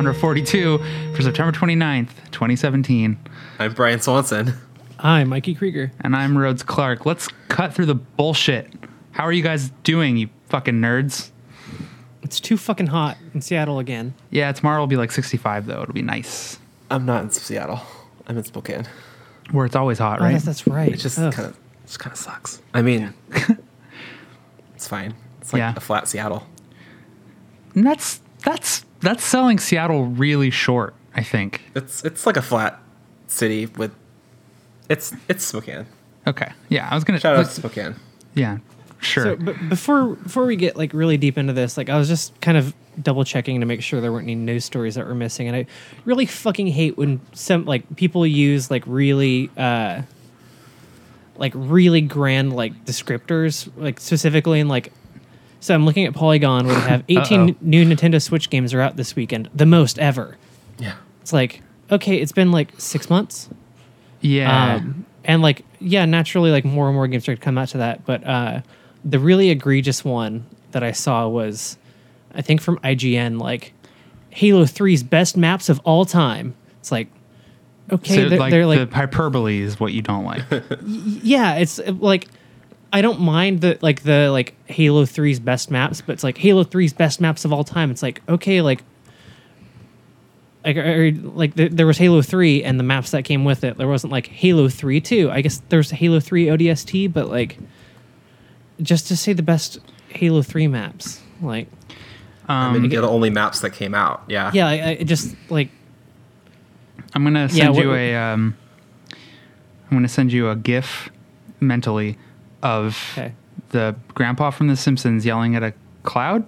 Genre 42 for September 29th, 2017. I'm Brian Swanson. I'm Mikey Krieger. And I'm Rhodes Clark. Let's cut through the bullshit. How are you guys doing, you fucking nerds? It's too fucking hot in Seattle again. Yeah, tomorrow will be like 65, though. It'll be nice. I'm not in Seattle. I'm in Spokane. Where it's always hot, Oh, right? that's, that's right. It just kind of just kind of sucks. I mean, it's fine. It's like Yeah. a flat Seattle. And that's that's that's selling Seattle really short, I think. It's it's like a flat city with. It's it's Spokane. Okay. Yeah, I was gonna. Shout out like, to Spokane. yeah, sure. So, but before before we get like really deep into this, like I was just kind of double checking to make sure there weren't any news stories that were missing, and I really fucking hate when some like people use like really uh like really grand like descriptors, like specifically in like. So I'm looking at Polygon where they have 18 Uh-oh. new Nintendo Switch games are out this weekend, the most ever. Yeah. It's like okay, it's been like six months. yeah. Um, and like, yeah, naturally, like more and more games are going to come out to that. But uh, the really egregious one that I saw was, I think from IGN, like Halo 3's best maps of all time. It's like, okay, so they're, like, they're like, the hyperbole is what you don't like. yeah, it's like, I don't mind the like the like Halo 3's best maps, but it's like Halo 3's best maps of all time. It's like okay, like like or, like th- there was Halo 3 and the maps that came with it. There wasn't like Halo 3 too. I guess there's Halo 3 ODST, but like just to say the best Halo 3 maps, like I Um, mean, they're the only maps that came out. Yeah. yeah, I, I just like I'm gonna Yeah, send what- you a. Um, I'm gonna send you a GIF mentally of okay. the grandpa from The Simpsons yelling at a cloud.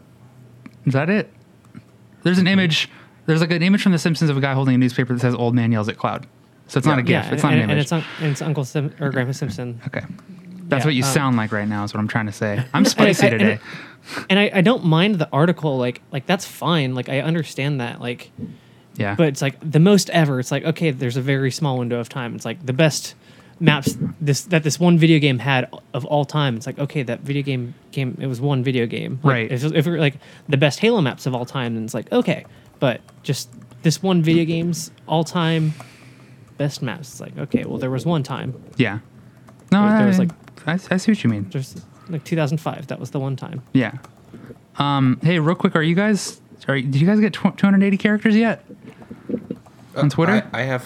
Is that it? There's an image. There's like an image from The Simpsons of a guy holding a newspaper that says "Old man yells at cloud." So it's not a GIF. Yeah, it's not and, an and image. it's, un- and it's Uncle Sim- or Grandpa Simpson. okay. That's Yeah, what you um, sound like right now. Is what I'm trying to say. I'm And I- spicy I- and today. and I, I don't mind the article like like that's fine like i understand that like yeah. but it's like the most ever it's like okay there's a very small window of time it's like the best maps this that this one video game had of all time it's like okay that video game game it was one video game Like, Right. if, if it were like the best halo maps of all time then it's like okay but just this one video game's all time best maps it's like okay well there was one time yeah. No, There- there was, I, like- I, I see what you mean. there's like 2005 that was the one time Yeah. Um, hey, real quick, are you guys? Sorry, did you guys get 280 characters yet? On Twitter? I, I have.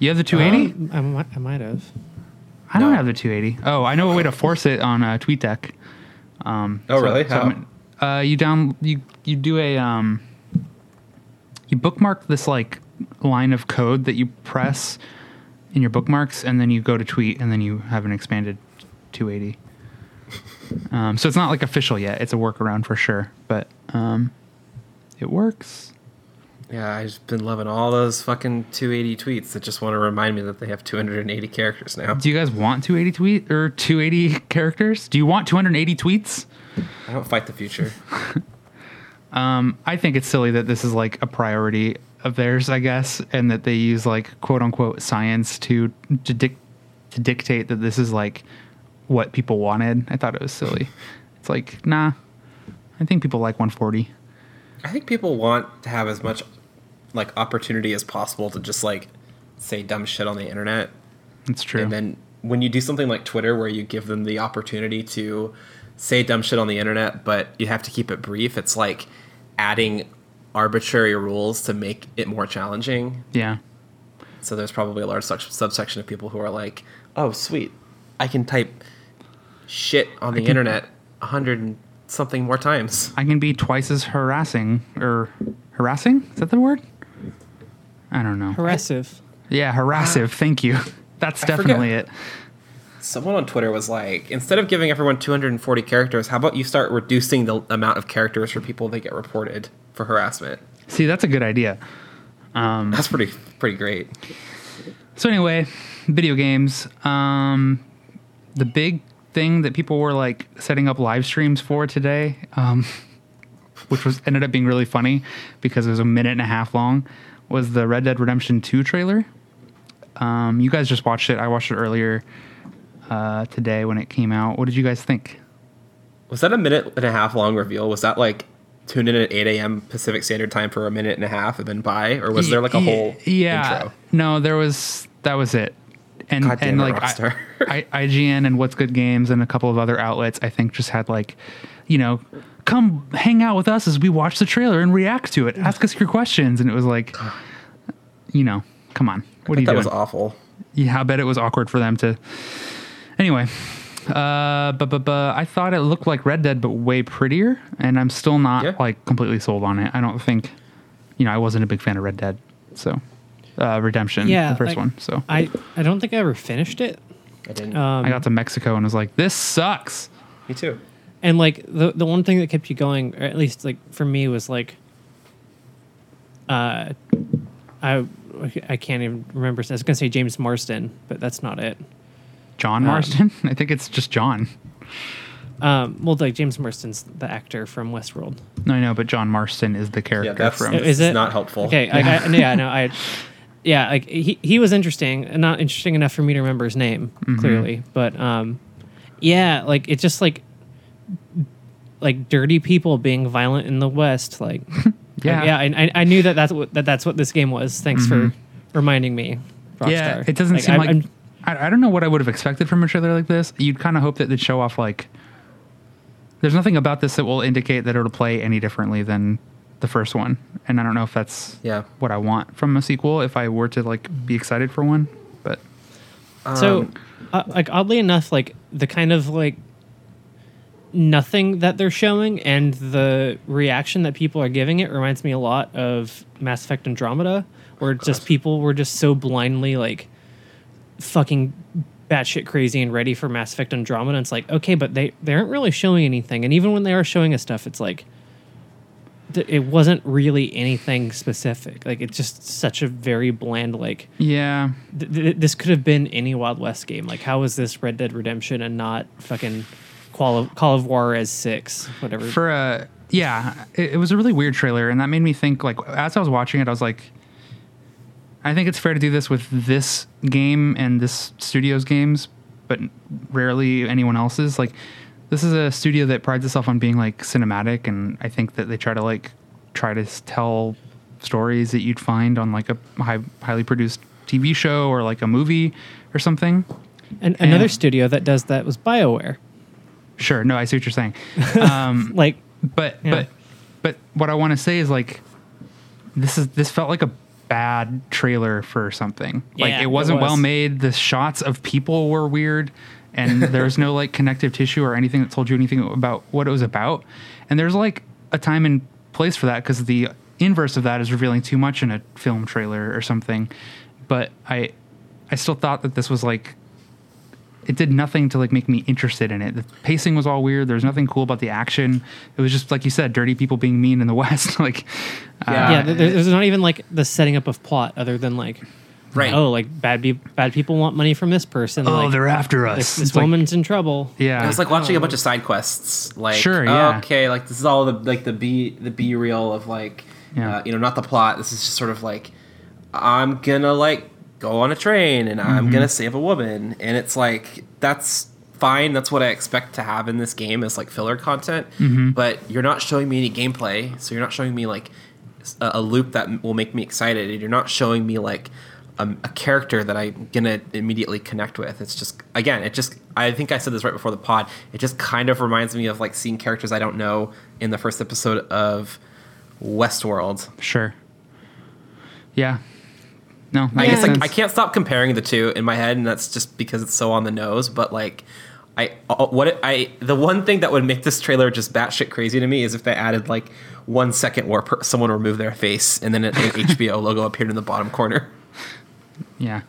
You have the 280? Um, I, might, I might have I don't no. have the 280. Oh, I know a way to force it on uh, TweetDeck. Um, Oh, really? How? I'm- uh, you down you you do a um, you bookmark this like line of code that you press in your bookmarks, and then you go to tweet, and then you have an expanded 280. Um, so it's not like official yet. It's a workaround for sure, but um, it works. Yeah, I've been loving all those fucking 280 tweets that just want to remind me that they have 280 characters now. Do you guys want 280 tweet or 280 characters? Do you want 280 tweets? I don't fight the future. Um, I think it's silly that this is like a priority of theirs, I guess, and that they use like quote unquote science to to, dic- to dictate that this is like what people wanted. I thought it was silly. It's like, nah. I think people like 140. I think people want to have as much like opportunity as possible to just like say dumb shit on the internet. It's true. And then when you do something like Twitter where you give them the opportunity to say dumb shit on the internet, but you have to keep it brief, it's like adding arbitrary rules to make it more challenging. yeah. So there's probably a large sub- subsection of people who are like, "Oh, sweet, I can type shit on the internet a hundred and something more times." I can be twice as harassing or harassing? Is that the word? I don't know. harassive Yeah, harassive. Thank you. That's definitely it. Someone on Twitter was like, instead of giving everyone 240 characters, how about you start reducing the amount of characters for people that get reported for harassment? See, that's a good idea. That's pretty pretty great. So anyway, video games. Um, the big thing that people were like setting up live streams for today, um, which was ended up being really funny because it was a minute and a half long, was the Red Dead Redemption Two trailer. Um, you guys just watched it. I watched it earlier uh, today when it came out. What did you guys think? Was that a minute and a half long reveal? Was that like tune in at 8 a.m. Pacific Standard Time for a minute and a half and then bye? or was there like a whole yeah intro? no there was that was it and God and like I, I, ign and what's good games and a couple of other outlets i think just had like you know come hang out with us as we watch the trailer and react to it ask us your questions and it was like you know come on what are you that doing was awful. yeah, I bet it was awkward for them to. Anyway, uh, but but but I thought it looked like Red Dead, but way prettier, and I'm still not Yeah. like completely sold on it. I don't think, you know, I wasn't a big fan of Red Dead, so uh, Redemption, Yeah, the first like- one. So I I don't think I ever finished it. I didn't. Um, I got to Mexico and was like, this sucks. Me too. And like the the one thing that kept you going, or at least like for me, was like, uh, I I can't even remember. I was gonna say James Marsden, but that's not it. John Marston. I think it's just John. Um, well, like James Marsden's the actor from Westworld. No, I know, but John Marston is the character Yeah, that's from. Is is it? not helpful. Okay, I, I, yeah, no, I, yeah, like he he was interesting, and not interesting enough for me to remember his name clearly, but um, yeah, like it's just like like dirty people being violent in the West, like Yeah. yeah, I, I I knew that that's what that that's what this game was. Thanks for reminding me. Rockstar. Yeah, it doesn't seem I- like. I'm- I, I don't know what I would have expected from a trailer like this. You'd kind of hope that they'd show off like. There's nothing about this that will indicate that it'll play any differently than the first one, and I don't know if that's Yeah. what I want from a sequel. If I were to like be excited for one, but So, Um, uh, like oddly enough, like the kind of like nothing that they're showing and the reaction that people are giving it reminds me a lot of Mass Effect Andromeda, where just people were just so blindly like fucking batshit crazy and ready for Mass Effect Andromeda. And it's like, okay, but they they aren't really showing anything, and even when they are showing us stuff, it's like. th- It wasn't really anything specific. Like it's just such a very bland, like yeah, th- th- this could have been any Wild West game. Like, how is this Red Dead Redemption and not fucking Call of, Call of Juarez Six, whatever? for a yeah, it, it was a really weird trailer, and that made me think. Like as I was watching it, I was like, I think it's fair to do this with this game and this studio's games, but rarely anyone else's. Like this is a studio that prides itself on being like cinematic, and I think that they try to like try to tell stories that you'd find on like a high, highly produced TV show or like a movie or something. and another and- studio that does that was BioWare. Sure, no, I see what you're saying. Um, Like, but Yeah. but but what I want to say is like this is this felt like a bad trailer for something. Yeah, it it wasn't was. well made. The shots of people were weird, and there was no like connective tissue or anything that told you anything about what it was about. And there's like a time and place for that because the inverse of that is revealing too much in a film trailer or something. But I I still thought that this was like it did nothing to like make me interested in it. The pacing was all weird. There was nothing cool about the action. It was just like you said, dirty people being mean in the West. like, uh, Yeah. yeah, th- there's not even like the setting up of plot other than like, Right. oh, like bad be- bad people want money from this person. oh, like, they're after us. this, this It's like- woman's in trouble. yeah, It was like watching a bunch of side quests. Like, Sure, yeah. okay, like this is all the like the B the B reel of like, Yeah. uh, you know, not the plot. This is just sort of like, I'm gonna like go on a train and I'm Mm-hmm. gonna save a woman, and it's like that's fine. That's what I expect to have in this game is like filler content. Mm-hmm. But you're not showing me any gameplay, so you're not showing me like a, a loop that will make me excited, and you're not showing me like um, a character that I'm gonna immediately connect with. It's just again, it just I think I said this right before the pod. It just kind of reminds me of like seeing characters I don't know in the first episode of Westworld. sure. Yeah. No, I guess like. I can't stop comparing the two in my head, and that's just because it's so on the nose. But like, I uh, what it, I the one thing that would make this trailer just batshit crazy to me is if they added like one second where per, someone removed their face and then an, an HBO logo appeared in the bottom corner. Yeah.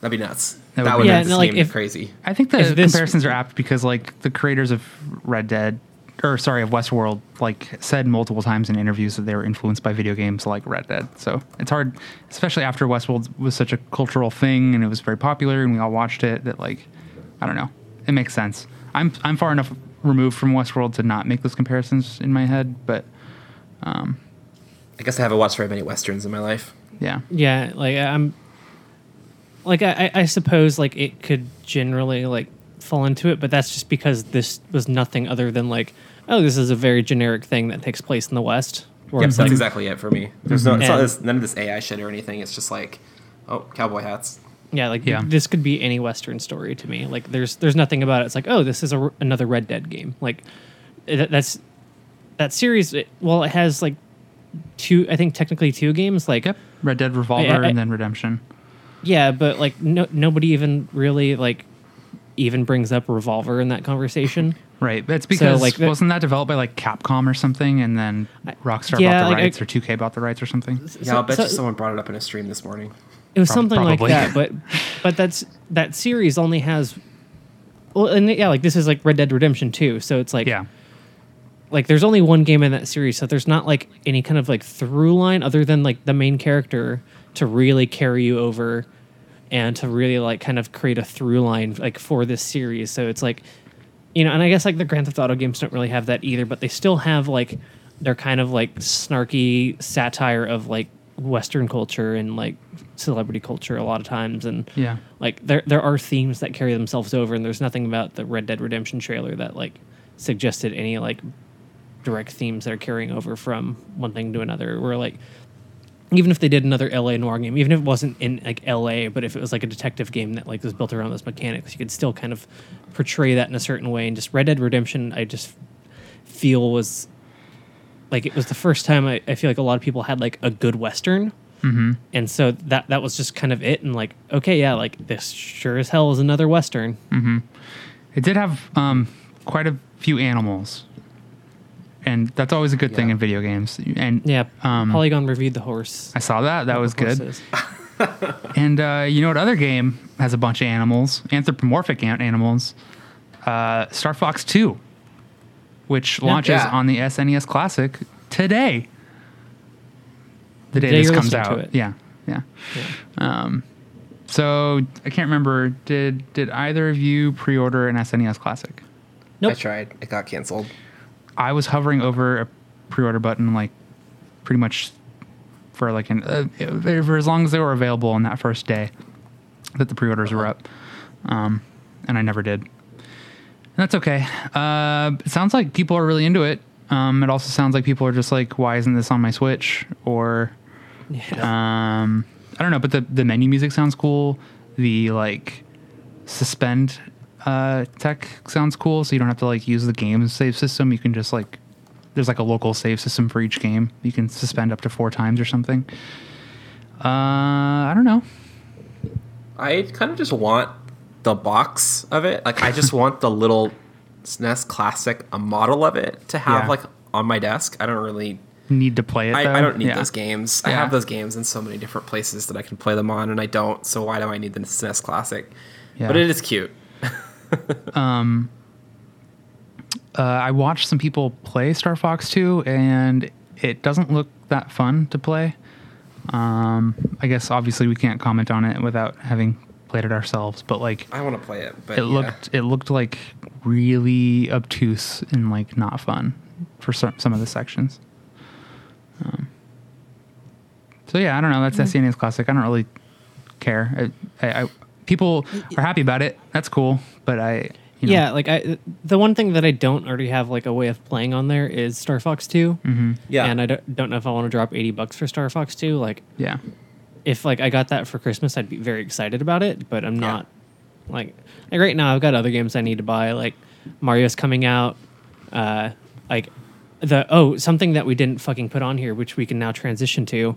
That'd be nuts. That That, would would be make nuts. this Yeah, like, if- crazy. I think the comparisons are apt because like the creators of Red Dead or sorry of Westworld like said multiple times in interviews that they were influenced by video games like Red Dead. So it's hard, especially after Westworld was such a cultural thing and it was very popular and we all watched it. That like I don't know, it makes sense. I'm I'm far enough removed from Westworld to not make those comparisons in my head, but um, I guess I haven't watched very many westerns in my life. yeah, Yeah, like I'm, like I, I I suppose like it could generally like fall into it, but that's just because this was nothing other than like, oh, this is a very generic thing that takes place in the West. Where Yep, that's like, exactly it for me. There's no, it's not this, none of this AI shit or anything. It's just like, oh, cowboy hats. yeah, like Yeah. this could be any Western story to me. Like there's there's nothing about it. It's like, oh, this is a, another Red Dead game. Like it, that's that series. It, well, it has like two, I think technically two games. Like Yep. Red Dead Revolver I- I- and then Redemption. Yeah, but like no nobody even really like even brings up Revolver in that conversation. Right. That's because like, that- wasn't that developed by like Capcom or something and then Rockstar yeah, bought the like, I- rights or 2K bought the rights or something? Yeah, I'll bet so- you someone brought it up in a stream this morning. It was Prob- something probably. like that, but but that's that series only has well, and yeah, like this is like Red Dead Redemption 2, so it's like Yeah. like there's only one game in that series, so there's not like any kind of like through line other than like the main character to really carry you over and to really like kind of create a through line like for this series. So it's like you know, and I guess like the Grand Theft Auto games don't really have that either, but they still have like they're kind of like snarky satire of like Western culture and like celebrity culture a lot of times, and Yeah. like there there are themes that carry themselves over, and there's nothing about the Red Dead Redemption trailer that like suggested any like direct themes that are carrying over from one thing to another. Where like even if they did another LA Noire game, even if it wasn't in like LA, but if it was like a detective game that like was built around those mechanics, you could still kind of portray that in a certain way. And just Red Dead Redemption, I just feel was like it was the first time I, I feel like a lot of people had like a good western. Mm-hmm. And so that that was just kind of it. And like, okay, yeah, like this sure as hell is another western. It did have um, quite a few animals. And that's always a good thing Yeah. in video games. And Yeah, um, Polygon reviewed the horse. I saw that. That was good. Horses. And uh, you know what other game has a bunch of animals, anthropomorphic an- animals? Uh, Star Fox 2, which launches Yeah. on the SNES Classic today. The day day this you're comes listening to out. it. Yeah, yeah. Um, so I can't remember. Did did either of you pre-order an SNES Classic? Nope. I tried. It got canceled. I was hovering over a pre-order button like pretty much for like an uh, for as long as they were available on that first day that the pre-orders were up, um, and I never did. And that's okay. Uh, it sounds like people are really into it. Um, it also sounds like people are just like, "Why isn't this on my Switch?" Or um, I don't know, but the the menu music sounds cool. The like suspend uh, tech sounds cool, so you don't have to like use the game's save system. You can just like there's like a local save system for each game. You can suspend up to four times or something. Uh, I don't know. I kind of just want the box of it. Like, I just want the little SNES Classic, a model of it to have Yeah. like on my desk. I don't really. Need to play it. I. I don't need Yeah. those games. I have those games in so many different places that I can play them on, and I don't. So why do I need the SNES Classic? Yeah. But it is cute. Uh, I watched some people play Star Fox 2, and it doesn't look that fun to play. Um, I guess obviously we can't comment on it without having played it ourselves, but like I want to play it, but it yeah. looked it looked like really obtuse and like not fun for some some of the sections. Um, so yeah, I don't know. That's SNES Classic. I don't really care. I, I, I, people are happy about it. That's cool, but I you know, yeah, like I, the one thing that I don't already have like a way of playing on there is Star Fox 2 Mm-hmm. Yeah. and I don't, don't know if I want to drop eighty bucks for Star Fox Two. Like, yeah. if like I got that for Christmas, I'd be very excited about it. But I'm not like like right now. I've got other games I need to buy. Like Mario's coming out. Uh, like the oh something that we didn't fucking put on here, which we can now transition to,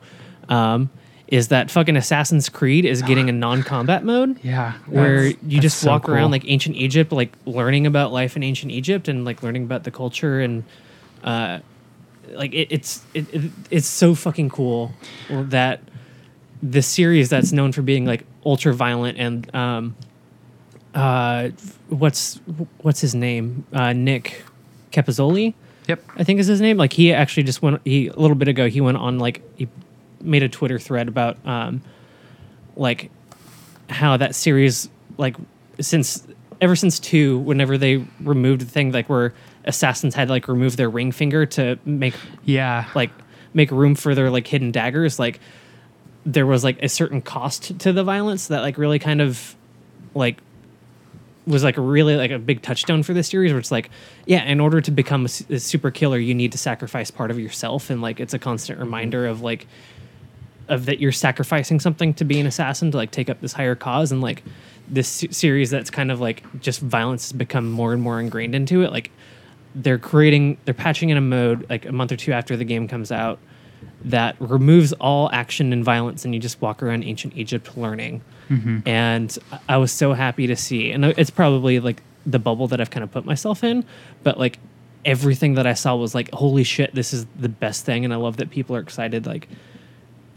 um, is that fucking Assassin's Creed is getting a non-combat mode. Yeah, where you just so walk around like ancient Egypt, like learning about life in ancient Egypt and like learning about the culture and uh, like it, it's it, it, it's so fucking cool that the series that's known for being like ultra violent and um, uh, what's what's his name uh, Nick Capozzoli Yep. I think is his name. Like he actually just went he a little bit ago he went on like he made a Twitter thread about um like how that series like since ever since two whenever they removed the thing like where assassins had like remove their ring finger to make Yeah. like make room for their like hidden daggers like there was like a certain cost to the violence that like really kind of like was like a really like a big touchstone for this series where it's like yeah in order to become a super killer you need to sacrifice part of yourself and like it's a constant reminder of like of that you're sacrificing something to be an assassin to like take up this higher cause and like this series that's kind of like just violence has become more and more ingrained into it like they're creating they're patching in a mode like a month or two after the game comes out that removes all action and violence and you just walk around ancient egypt learning. Mm-hmm. And I- i was so happy to see and it's probably like the bubble that i've kind of put myself in but like everything that i saw was like holy shit this is the best thing and i love that people are excited like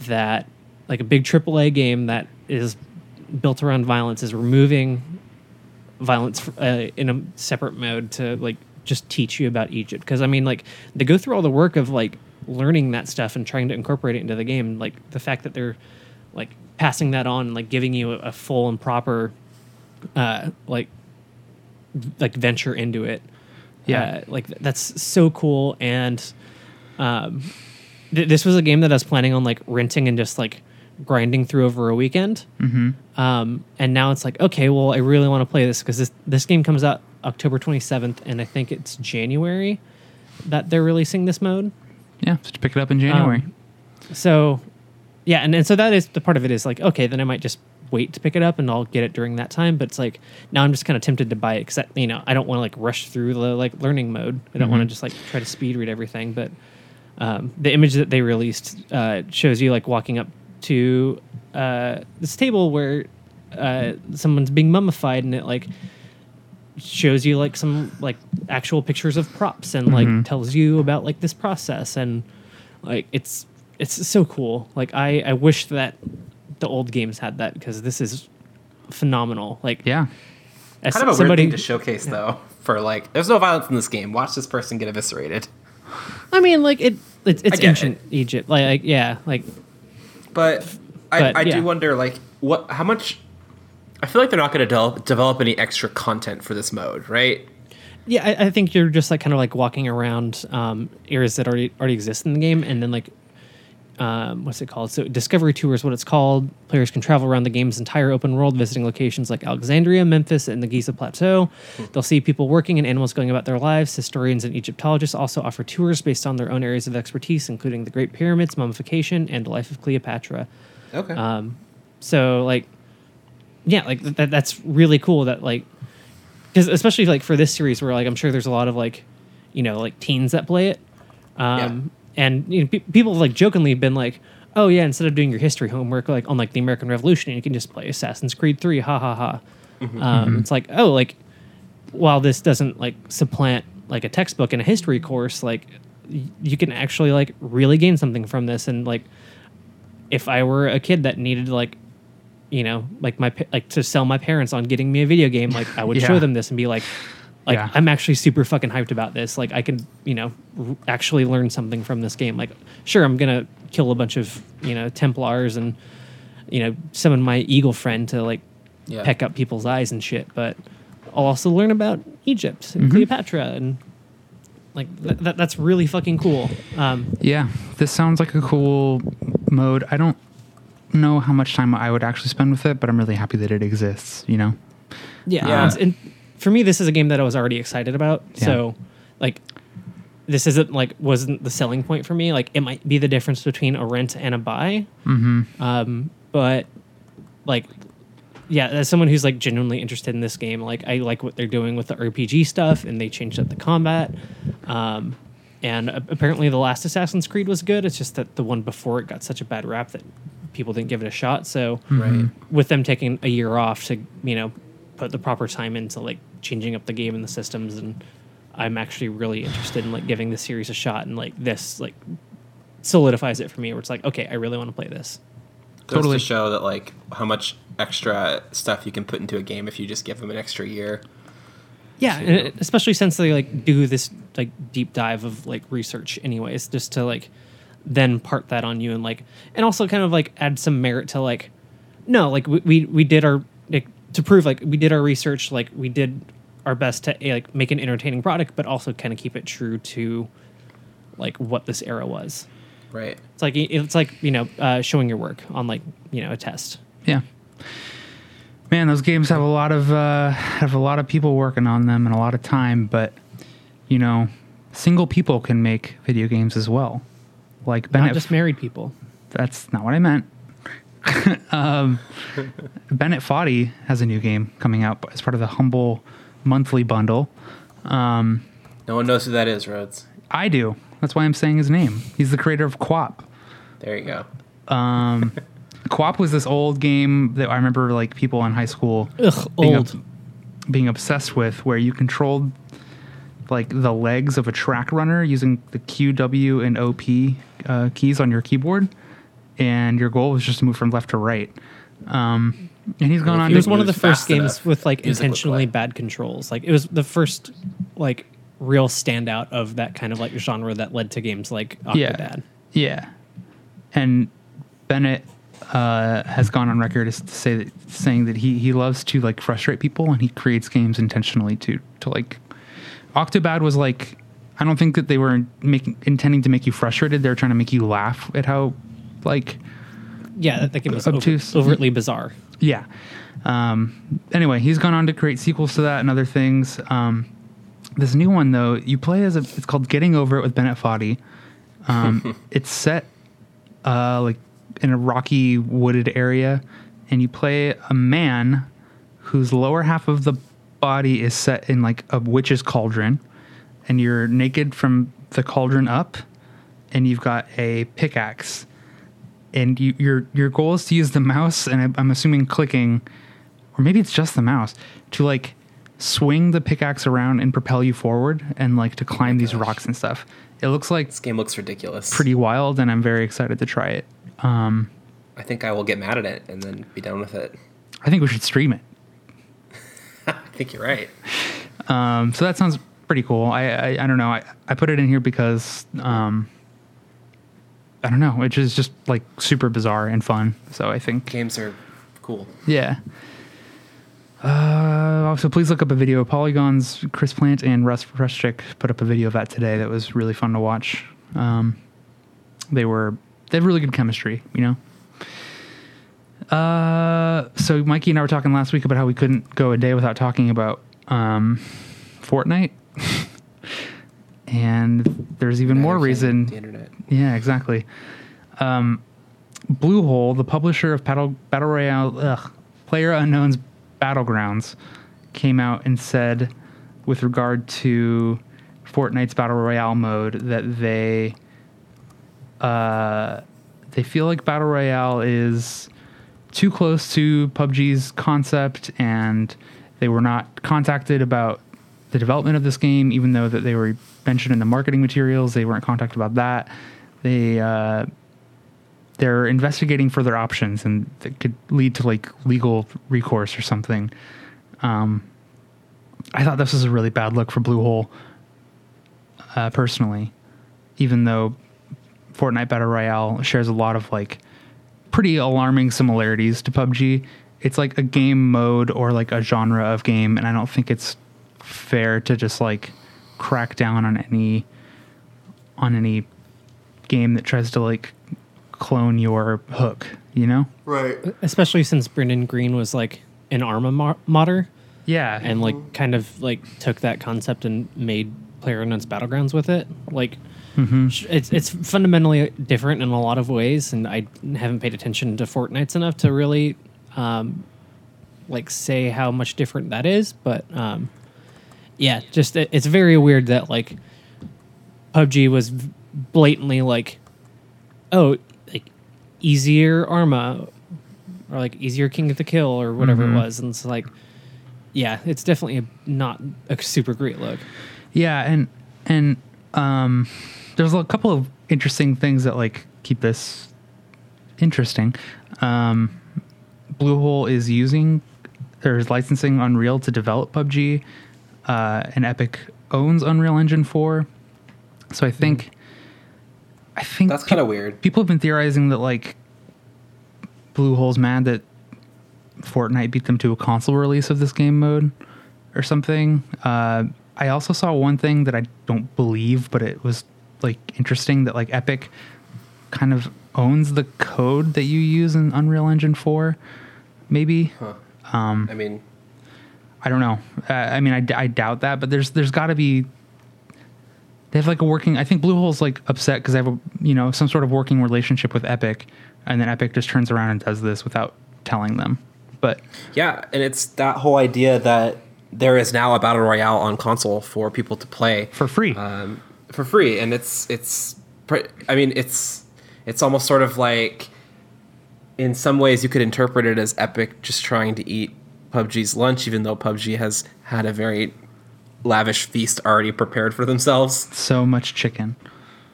that like a big AAA game that is built around violence is removing violence uh, in a separate mode to like just teach you about Egypt. Because I mean like they go through all the work of like learning that stuff and trying to incorporate it into the game. Like the fact that they're like passing that on and like giving you a, a full and proper uh like v- like venture into it. Yeah. uh, like th- that's so cool. And um th- this was a game that I was planning on like renting and just like grinding through over a weekend. Mm-hmm. Um, and now it's like, okay, well, I really want to play this because this this game comes out October 27th, and I think it's January that they're releasing this mode. Yeah, so to pick it up in January. Um, So, yeah, and, and so that is the part of it is like, okay, then I might just wait to pick it up and I'll get it during that time. But it's like now I'm just kind of tempted to buy it because you know I don't want to like rush through the like learning mode. I don't want to just like try to speed read everything. But um, the image that they released uh, shows you like walking up to uh, this table where uh, someone's being mummified and it like shows you like some like actual pictures of props and like tells you about like this process and like it's it's so cool like i i wish that the old games had that because this is phenomenal like yeah. as Kind of a somebody weird thing to showcase, though. For like, there's no violence in this game. Watch this person get eviscerated. i mean like it it's, it's ancient egypt like, like yeah like But I, But, I yeah. do wonder, like, what? How much? I feel like they're not going to develop, develop any extra content for this mode, right? Yeah, I, I think you're just like kind of like walking around um, areas that already already exist in the game, and then like, um, what's it called? So Discovery Tour is what it's called. Players can travel around the game's entire open world, visiting locations like Alexandria, Memphis, and the Giza Plateau. They'll see people working and animals going about their lives. Historians and Egyptologists also offer tours based on their own areas of expertise, including the Great Pyramids, mummification, and the life of Cleopatra. Okay. Um, so like, yeah, like th- that, that's really cool. That like, because especially like for this series where like I'm sure there's a lot of like, you know, like teens that play it, um, and you know, pe- people have like jokingly been like, oh yeah, instead of doing your history homework like on like the American Revolution, you can just play Assassin's Creed Three, ha ha ha. Um, It's like oh like, while this doesn't like supplant like a textbook in a history course, like y- you can actually like really gain something from this and like if I were a kid that needed like, you know, like my pa- like to sell my parents on getting me a video game, like I would Yeah. show them this and be like, like Yeah. I'm actually super fucking hyped about this. Like I can, you know, r- actually learn something from this game. Like, sure, I'm gonna kill a bunch of you know Templars and you know summon my eagle friend to like Yeah. peck up people's eyes and shit, but I'll also learn about Egypt and Cleopatra and. Like th- that, that's really fucking cool. Um, Yeah, this sounds like a cool mode. I don't know how much time I would actually spend with it, but I'm really happy that it exists, you know? Yeah, Yeah. it's- and for me, this is a game that I was already excited about. Yeah. So, like, this isn't like wasn't the selling point for me. Like, it might be the difference between a rent and a buy. Mm-hmm. Um, but like, yeah, as someone who's like genuinely interested in this game, like, I like what they're doing with the RPG stuff, and they changed up the combat. Um, and a- apparently, the last Assassin's Creed was good. It's just that the one before it got such a bad rap that people didn't give it a shot. So, Right. with them taking a year off to you know put the proper time into like changing up the game and the systems and i'm actually really interested in like giving this series a shot and like this like solidifies it for me where it's like okay i really want to play this Goes Totally. to show that like how much extra stuff you can put into a game if you just give them an extra year. yeah and it- uh, especially since they like do this like deep dive of like research anyways just to like then part that on you and like and also kind of like add some merit to like no like we we, we did our like to prove like we did our research like we did our best to like make an entertaining product but also kind of keep it true to like what this era was Right. it's like it's like you know uh, showing your work on like you know a test Yeah. man, those games have a lot of uh, have a lot of people working on them and a lot of time. But you know, single people can make video games as well. Like Not just married people. that's not what I meant. um, Bennett Foddy has a new game coming out as part of the Humble monthly bundle. Um, No one knows who that is, Rhodes. I do. That's why I'm saying his name. He's the creator of QWOP. There you go. Um, QWOP was this old game that I remember like people in high school Ugh, being, old. ob- being obsessed with, where you controlled like the legs of a track runner using the Q, W, and OP uh, keys on your keyboard, and your goal was just to move from left to right. Um, and he's gone if on It was one of the first games enough, with like intentionally bad controls. Like it was the first like real standout of that kind of like genre that led to games like Yeah. Octodad. Yeah, and Bennett uh, has gone on record as to say that saying that he he loves to like frustrate people and he creates games intentionally to to like. Octodad was like, I don't think that they were making intending to make you frustrated. They were trying to make you laugh at how, like, Yeah, that, game was over, Obtuse. overtly bizarre. yeah. Um, anyway, he's gone on to create sequels to that and other things. Um, this new one though, you play as a. It's called Getting Over It with Bennett Foddy. Um, it's set uh, like in a rocky wooded area, and you play a man whose lower half of the body is set in like a witch's cauldron, and you're naked from the cauldron up, and you've got a pickaxe, and you, your your goal is to use the mouse, and I'm, assuming clicking, or maybe it's just the mouse, to like swing the pickaxe around and propel you forward, and like to climb these gosh. rocks and stuff. It looks like This game looks ridiculous. pretty wild, and I'm very excited to try it. Um, I think I will get mad at it and then be done with it. I think we should stream it. I think you're right. Um, so that sounds pretty cool. I, I I don't know. I, I put it in here because um, I don't know. It's just just like super bizarre and fun. So I think Games are cool. yeah. Uh, also, please look up a video. Polygons, Chris Plante and Russ Frushtick put up a video of that today. That was really fun to watch. Um, they were they have really good chemistry, you know. Uh, so Mikey and I were talking last week about how we couldn't go a day without talking about um, Fortnite, and there's even more reason The internet. yeah, exactly. Um, Bluehole, the publisher of Battle Battle Royale, ugh, PlayerUnknown's Battlegrounds, came out and said, with regard to Fortnite's Battle Royale mode, that they uh, they feel like Battle Royale is too close to PUBG's concept, and they were not contacted about the development of this game, even though that they were mentioned in the marketing materials. They weren't contacted about that. They uh, they're investigating further options, and that could lead to like legal recourse or something. Um, I thought this was a really bad look for Bluehole, uh, personally, even though Fortnite Battle Royale shares a lot of like pretty alarming similarities to PUBG. It's like a game mode or like a genre of game, and I don't think it's fair to just like crack down on any on any game that tries to like clone your hook, you know? Right. Especially since Brendan Greene was like an Arma mo- modder Yeah. and like kind of like took that concept and made player PlayerUnknown's Battlegrounds with it. Like sh- it's it's fundamentally different in a lot of ways, and I haven't paid attention to Fortnite's enough to really um, like say how much different that is. But um, yeah, just it, it's very weird that like PUBG was blatantly like, oh, like easier Arma or like easier King of the Kill or whatever it was, and it's like, yeah, it's definitely a, not a super great look. Yeah, and and um, there's a couple of interesting things that like keep this interesting. Um, Bluehole is using or is licensing Unreal to develop PUBG, uh, and Epic owns Unreal Engine 4. So I think I think That's kind of weird. people have been theorizing that like Bluehole's mad that Fortnite beat them to a console release of this game mode or something. Uh, I also saw one thing that I don't believe, but it was like interesting that like Epic kind of owns the code that you use in Unreal Engine 4, maybe. Huh. I mean, I don't know. Uh, I mean, I, I doubt that, but there's there's got to be. They have like a working. I think Bluehole's like upset because they have a you know some sort of working relationship with Epic, and then Epic just turns around and does this without telling them. But yeah, and it's that whole idea that there is now a battle royale on console for people to play for free, um, for free, and it's it's. I mean, it's it's almost sort of like, in some ways, you could interpret it as Epic just trying to eat PUBG's lunch, even though PUBG has had a very lavish feast already prepared for themselves. so much chicken.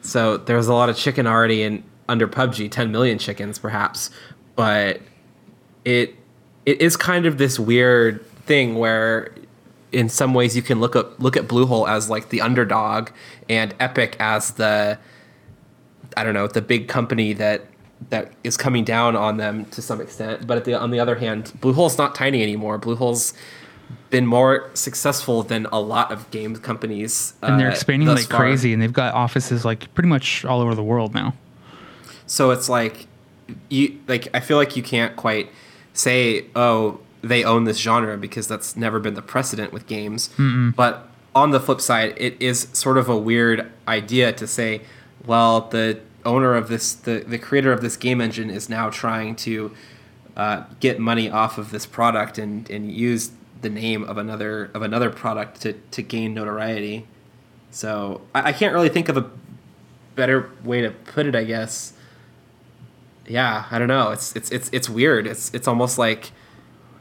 So there's a lot of chicken already in under PUBG, 10 million chickens perhaps, but it it is kind of this weird thing where in some ways you can look up look at Bluehole as like the underdog and Epic as the I don't know, the big company that that is coming down on them to some extent. But at the on the other hand, Bluehole's not tiny anymore. Bluehole's been more successful than a lot of game companies. And they're uh, expanding like far. crazy, and they've got offices like pretty much all over the world now. So it's like you like I feel like you can't quite say oh they own this genre because that's never been the precedent with games. But on the flip side, it is sort of a weird idea to say, well, the owner of this the, the creator of this game engine is now trying to uh, get money off of this product and, and use the name of another of another product to, to gain notoriety. So I, I can't really think of a better way to put it, I guess. Yeah, I don't know. It's it's it's it's weird. It's it's almost like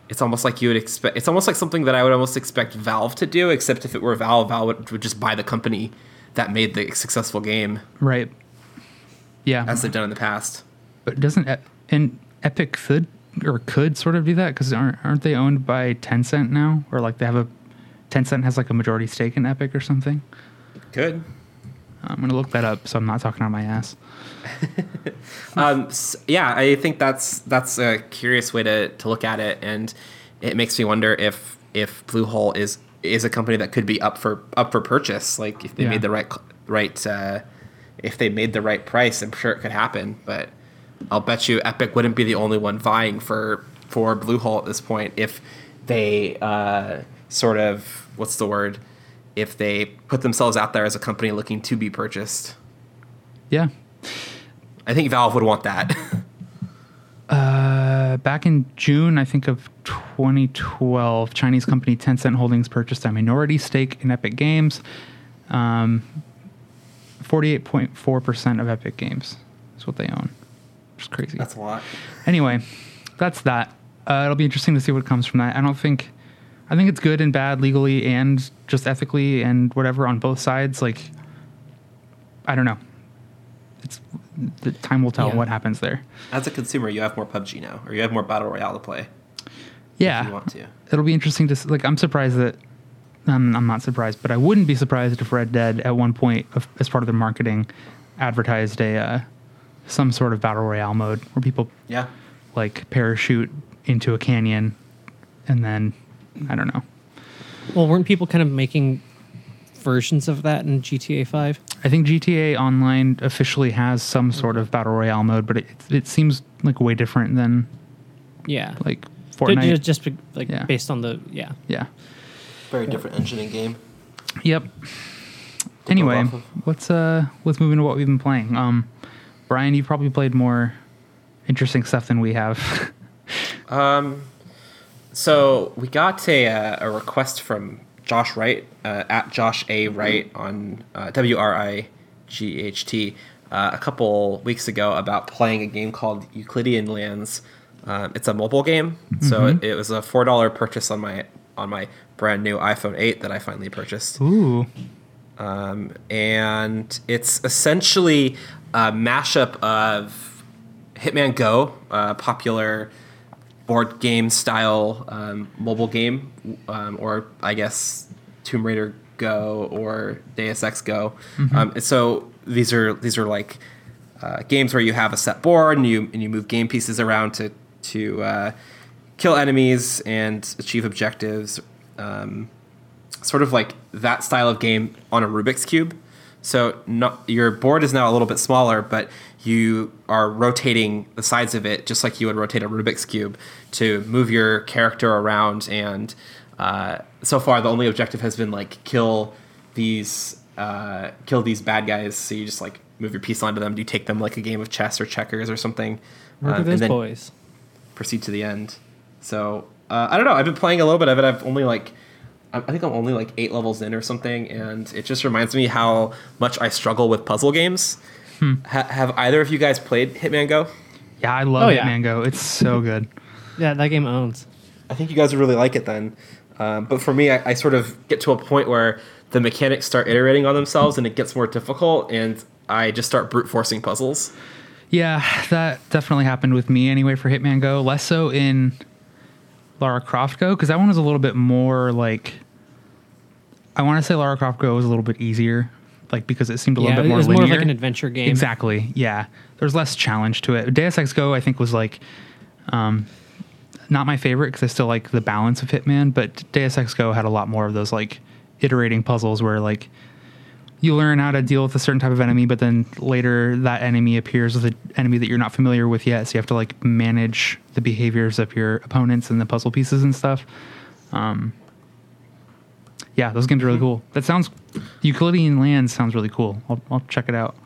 it's almost like you would expect. It's almost like something that I would almost expect Valve to do, except if it were Valve, Valve would, would just buy the company that made the successful game, Right. Yeah. as they've done in the past. But doesn't and Epic could or could sort of do that because aren't aren't they owned by Tencent now or like they have a Tencent has like a majority stake in Epic or something? Could. I'm gonna look that up so I'm not talking on my ass. Um, s- yeah, I think that's that's a curious way to, to look at it, and it makes me wonder if if Bluehole is is a company that could be up for up for purchase. Like if they Yeah. made the right right uh, if they made the right price, I'm sure it could happen. But I'll bet you Epic wouldn't be the only one vying for for Bluehole at this point if they uh, sort of what's the word if they put themselves out there as a company looking to be purchased. Yeah. I think Valve would want that. Uh, back in June, I think of 2012, Chinese company Tencent Holdings purchased a minority stake in Epic Games. Um, 48.4% of Epic Games is what they own. Which is crazy. That's a lot. anyway, that's that. Uh, it'll be interesting to see what comes from that. I don't think, I think it's good and bad legally and just ethically and whatever on both sides. Like, I don't know. It's the time will tell Yeah. what happens there. As a consumer, you have more PUBG now, or you have more Battle Royale to play Yeah, if you want to. it'll be interesting to s- like. I'm surprised that. Um, I'm not surprised, but I wouldn't be surprised if Red Dead at one point, of, as part of their marketing, advertised a uh, some sort of battle royale mode where people Yeah. like parachute into a canyon, and then I don't know. Well, weren't people kind of making versions of that in GTA Five? I think GTA Online officially has some sort of battle royale mode, but it it seems like way different than Yeah, like Ju- Fortnite. ju- just like Yeah. based on the yeah. yeah. Very different engine and game. Yep. Anyway, off of. let's uh let's move into what we've been playing. Um, Brian, you've probably played more interesting stuff than we have. Um, so we got a, uh, a request from Josh Wright uh, at Josh A Wright on uh, W R I G H T uh, a couple weeks ago about playing a game called Euclidean Lands. Um, it's a mobile game, so it, it was a four dollar purchase on my on my brand new iPhone 8 that I finally purchased. Ooh, um, and it's essentially a mashup of Hitman Go, a popular board game style um, mobile game, um, or I guess Tomb Raider Go or Deus Ex Go. Um, and so these are these are like uh, games where you have a set board and you and you move game pieces around to to uh, kill enemies and achieve objectives. Um, sort of like that style of game on a Rubik's cube. So not, your board is now a little bit smaller, but you are rotating the sides of it just like you would rotate a Rubik's cube to move your character around, and uh, so far the only objective has been like kill these uh, kill these bad guys. So you just like move your piece onto them. Do you take them like a game of chess or checkers or something? Um, and then boys. proceed to the end. So uh, I don't know. I've been playing a little bit of it. I've only like I I think I'm only like eight levels in or something, and it just reminds me how much I struggle with puzzle games. Ha- have either of you guys played Hitman Go? Yeah, I love Oh, yeah. Hitman Go. It's so good. Yeah, that game owns. I think you guys would really like it then. Um, but for me, I, I sort of get to a point where the mechanics start iterating on themselves, and it gets more difficult, and I just start brute forcing puzzles. Yeah, that definitely happened with me anyway for Hitman Go. Less so in Lara Croft Go because that one was a little bit more like. I want to say Lara Croft Go was a little bit easier, like because it seemed a Yeah, little bit it more was linear. more like an adventure game. Exactly. Yeah, there's less challenge to it. Deus Ex Go, I think, was like, um, not my favorite because I still like the balance of Hitman, but Deus Ex Go had a lot more of those like iterating puzzles where like you learn how to deal with a certain type of enemy, but then later that enemy appears with an enemy that you're not familiar with yet, so you have to like manage the behaviors of your opponents and the puzzle pieces and stuff. Um, yeah, those games are really cool. That sounds Euclidean Land sounds really cool. I'll, I'll check it out.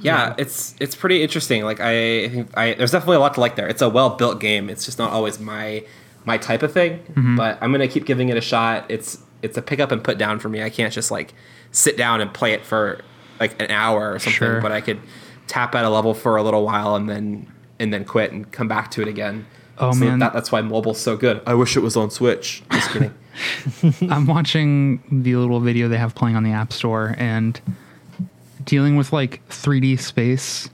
Yeah, it's it's pretty interesting. Like I think I there's definitely a lot to like there. It's a well built game. It's just not always my my type of thing. But I'm gonna keep giving it a shot. It's it's a pick up and put down for me. I can't just like sit down and play it for like an hour or something. Sure. But I could tap at a level for a little while and then and then quit and come back to it again. Oh, So man. that, that's why mobile's so good. I wish it was on Switch. Just kidding. I'm watching the little video they have playing on the App Store and dealing with like 3D space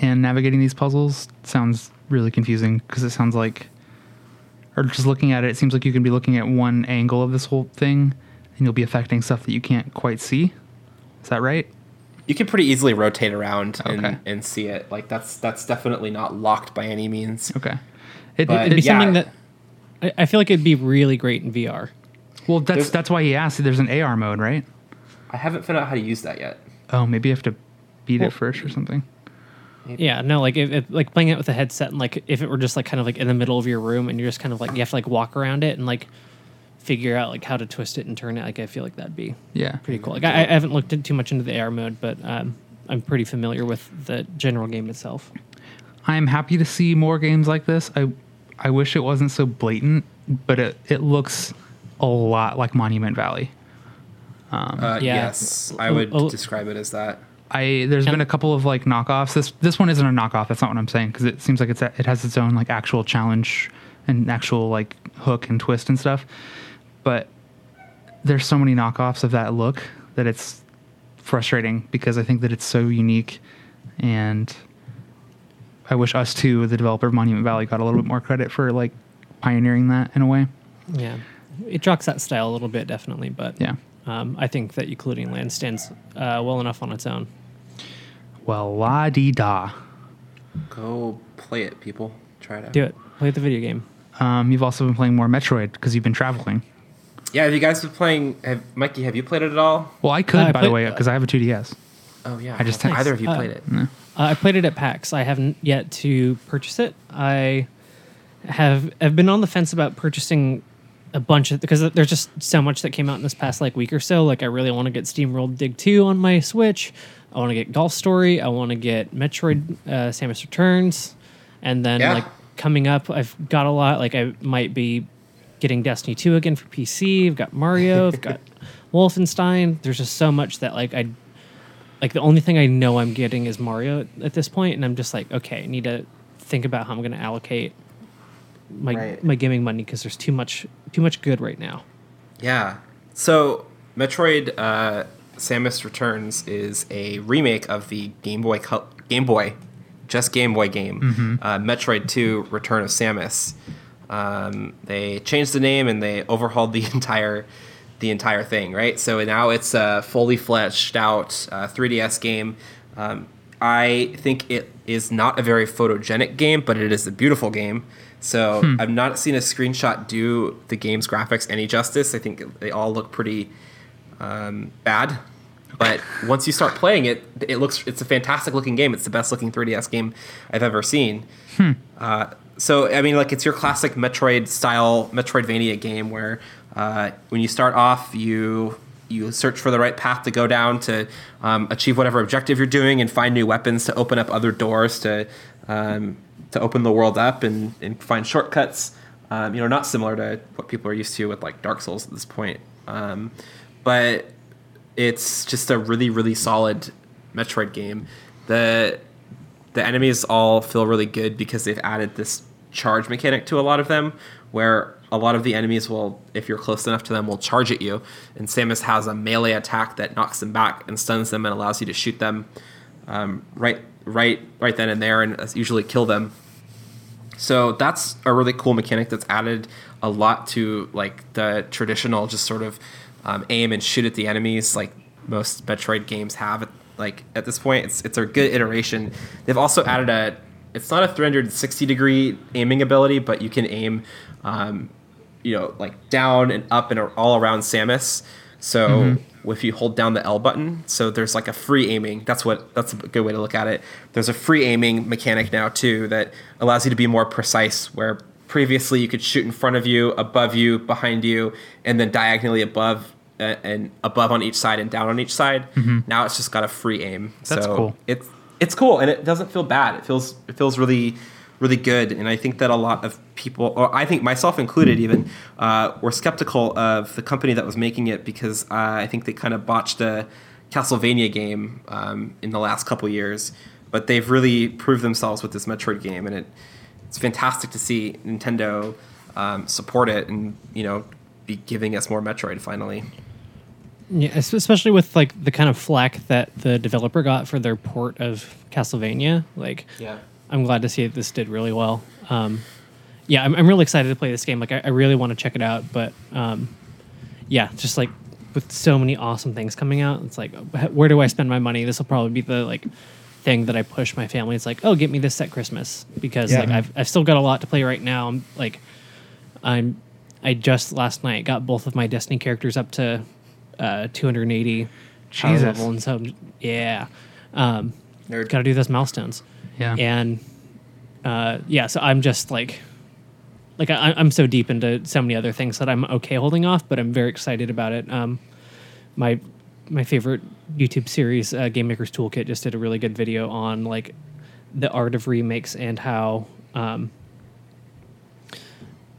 and navigating these puzzles sounds really confusing because it sounds like, or just looking at it, it seems like you can be looking at one angle of this whole thing and you'll be affecting stuff that you can't quite see. Is that right? you can pretty easily rotate around and, Okay. and see it. Like that's that's definitely not locked by any means. Okay. It, But- It'd be Yeah. something that I, I feel like it'd be really great in VR. well, that's there's- that's why he asked. There's an AR mode, right? I haven't found out how to use that yet. Oh, maybe you have to beat Well- it first or something. Yeah, no, like if, if like playing it with a headset and like if it were just like kind of like in the middle of your room and you're just kind of like you have to like walk around it and like figure out like how to twist it and turn it. Like I feel like that'd be Yeah. pretty cool. Like I, I haven't looked in, too much into the AR mode, but um, I'm pretty familiar with the general game itself. I'm happy to see more games like this. I I wish it wasn't so blatant, but it, it looks a lot like Monument Valley. Uh, Yeah. Yes, I would Oh, oh. describe it as that. I there's And- been a couple of like knockoffs. This this one isn't a knockoff. That's not what I'm saying because it seems like it's a, it has its own like actual challenge and actual like hook and twist and stuff. But there's so many knockoffs of that look that it's frustrating because I think that it's so unique and I wish ustwo, the developer of Monument Valley, got a little bit more credit for like pioneering that in a way. Yeah, it jogs that style a little bit, definitely, but Yeah. um, I think that Euclidean Land stands uh, well enough on its own. Well, la di da. Go play it, people. Try it out. Do it. Play the video game. Um, you've also been playing more Metroid because you've been traveling. Yeah, have you guys been playing? Have, Mikey, have you played it at all? Well, I could, Uh, I by the played- way, because I have a 2DS. Oh yeah, I just- have Nice. either of you Uh, played it. Uh, I played it at PAX. I haven't yet to purchase it. I have have been on the fence about purchasing a bunch of because there's just so much that came out in this past like week or so. Like I really want to get SteamWorld Dig 2 on my Switch. I want to get Golf Story. I want to get Metroid uh, Samus Returns, and then Yeah. like coming up, I've got a lot. Like I might be getting Destiny 2 again for PC. I've got Mario. I've got Wolfenstein. There's just so much that like I like the only thing I know I'm getting is Mario at this point, and I'm just like, okay, I need to think about how I'm going to allocate my Right. my gaming money because there's too much too much good right now. Yeah. So Metroid uh, Samus Returns is a remake of the Game Boy Col- Game Boy, just Game Boy game, uh, Metroid Two: Return of Samus. Um, they changed the name and they overhauled the entire the entire thing, right? So now it's a fully fleshed out uh, 3DS game. Um, I think it is not a very photogenic game, but it is a beautiful game. So I've not seen a screenshot do the game's graphics any justice. I think they all look pretty um, bad. But once you start playing it, it looks it's a fantastic looking game. It's the best looking 3DS game I've ever seen. Uh, so I mean, like it's your classic Metroid style Metroidvania game where uh, when you start off, you you search for the right path to go down to um, achieve whatever objective you're doing and find new weapons to open up other doors to um, to open the world up and, and find shortcuts. Um, you know, not similar to what people are used to with like Dark Souls at this point, um, but it's just a really really solid Metroid game. The the enemies all feel really good because they've added this charge mechanic to a lot of them, where a lot of the enemies will, if you're close enough to them, will charge at you. And Samus has a melee attack that knocks them back and stuns them and allows you to shoot them um, right, right, right then and there, and usually kill them. So that's a really cool mechanic that's added a lot to like the traditional just sort of um, aim and shoot at the enemies like most Metroid games have. Like at this point, it's it's a good iteration. They've also added a it's not a 360 degree aiming ability, but you can aim, um, you know, like down and up and all around Samus. So mm-hmm. if you hold down the L button, so there's like a free aiming. That's what that's a good way to look at it. There's a free aiming mechanic now too that allows you to be more precise. Where previously you could shoot in front of you, above you, behind you, and then diagonally above uh, and above on each side and down on each side. Mm-hmm. Now it's just got a free aim. That's so cool. It's it's cool and it doesn't feel bad. It feels it feels really really good. And I think that a lot of people, or I think myself included, even uh, were skeptical of the company that was making it because uh, I think they kind of botched a Castlevania game um, in the last couple years. But they've really proved themselves with this Metroid game, and it it's fantastic to see Nintendo um, support it and you know be giving us more Metroid finally. Yeah, especially with like the kind of flack that the developer got for their port of Castlevania. Like, yeah, I'm glad to see that this did really well. Um, yeah, I'm, I'm really excited to play this game. Like, I, I really want to check it out. But um, yeah, just like with so many awesome things coming out, it's like, where do I spend my money? This will probably be the like thing that I push my family. It's like, oh, get me this at Christmas because yeah. like I've I've still got a lot to play right now. I'm like, I'm I just last night got both of my Destiny characters up to uh, 280 Jesus. level, and so yeah, um, got to do those milestones. Yeah, and uh, yeah, so I'm just like, like I, am so deep into so many other things that I'm okay holding off, but I'm very excited about it. Um, my my favorite YouTube series, uh, Game Maker's Toolkit, just did a really good video on like the art of remakes and how um,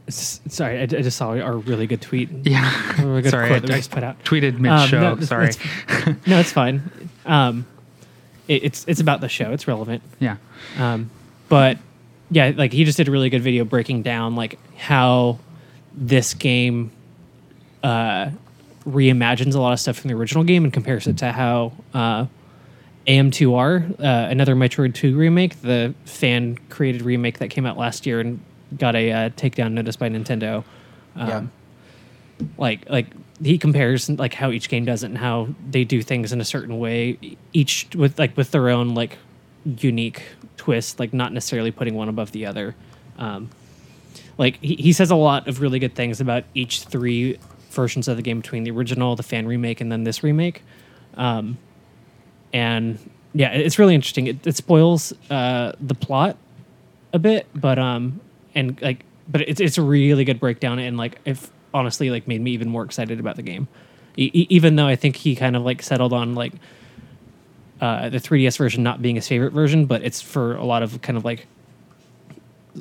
sorry, I, I, just saw our really good tweet. Yeah, really good sorry, I, I, just put out. Tweeted mid show. Um, no, sorry. no, it's fine. Um, it, it's it's about the show. It's relevant. Yeah. Um, but yeah, like he just did a really good video breaking down like how this game uh, reimagines a lot of stuff from the original game and compares it to how uh, AM2R, uh, another Metroid 2 remake, the fan created remake that came out last year and got a uh, takedown notice by Nintendo. Um, yeah. Like like he compares like how each game does it and how they do things in a certain way, each with like with their own like unique twist, like not necessarily putting one above the other. Um, like he, he says a lot of really good things about each three versions of the game between the original, the fan remake, and then this remake. Um, and yeah, it's really interesting. It, it spoils uh, the plot a bit, but um, and like, but it's it's a really good breakdown, and like, if honestly, like, made me even more excited about the game, e- even though I think he kind of like settled on like uh, the 3ds version not being his favorite version, but it's for a lot of kind of like